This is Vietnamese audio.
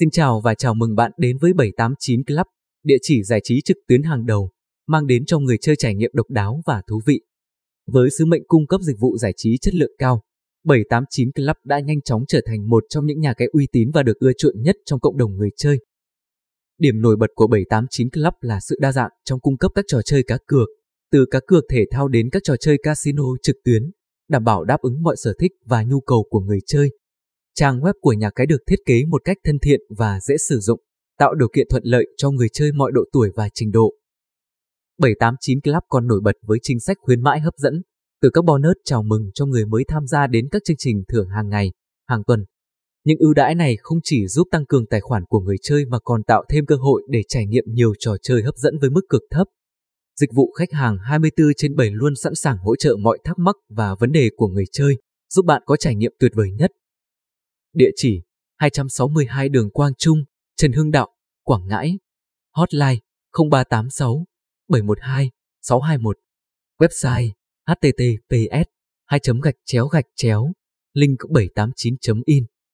Xin chào và chào mừng bạn đến với 789 Club, địa chỉ giải trí trực tuyến hàng đầu, mang đến cho người chơi trải nghiệm độc đáo và thú vị. Với sứ mệnh cung cấp dịch vụ giải trí chất lượng cao, 789 Club đã nhanh chóng trở thành một trong những nhà cái uy tín và được ưa chuộng nhất trong cộng đồng người chơi. Điểm nổi bật của 789 Club là sự đa dạng trong cung cấp các trò chơi cá cược, từ cá cược thể thao đến các trò chơi casino trực tuyến, đảm bảo đáp ứng mọi sở thích và nhu cầu của người chơi. Trang web của nhà cái được thiết kế một cách thân thiện và dễ sử dụng, tạo điều kiện thuận lợi cho người chơi mọi độ tuổi và trình độ. 789 Club còn nổi bật với chính sách khuyến mãi hấp dẫn, từ các bonus chào mừng cho người mới tham gia đến các chương trình thưởng hàng ngày, hàng tuần. Những ưu đãi này không chỉ giúp tăng cường tài khoản của người chơi mà còn tạo thêm cơ hội để trải nghiệm nhiều trò chơi hấp dẫn với mức cực thấp. Dịch vụ khách hàng 24 trên 7 luôn sẵn sàng hỗ trợ mọi thắc mắc và vấn đề của người chơi, giúp bạn có trải nghiệm tuyệt vời nhất. Địa chỉ 262 đường Quang Trung, Trần Hưng Đạo, Quảng Ngãi. Hotline 0386 712 621. Website https 2 gạch chéo gạch chéo link 789 in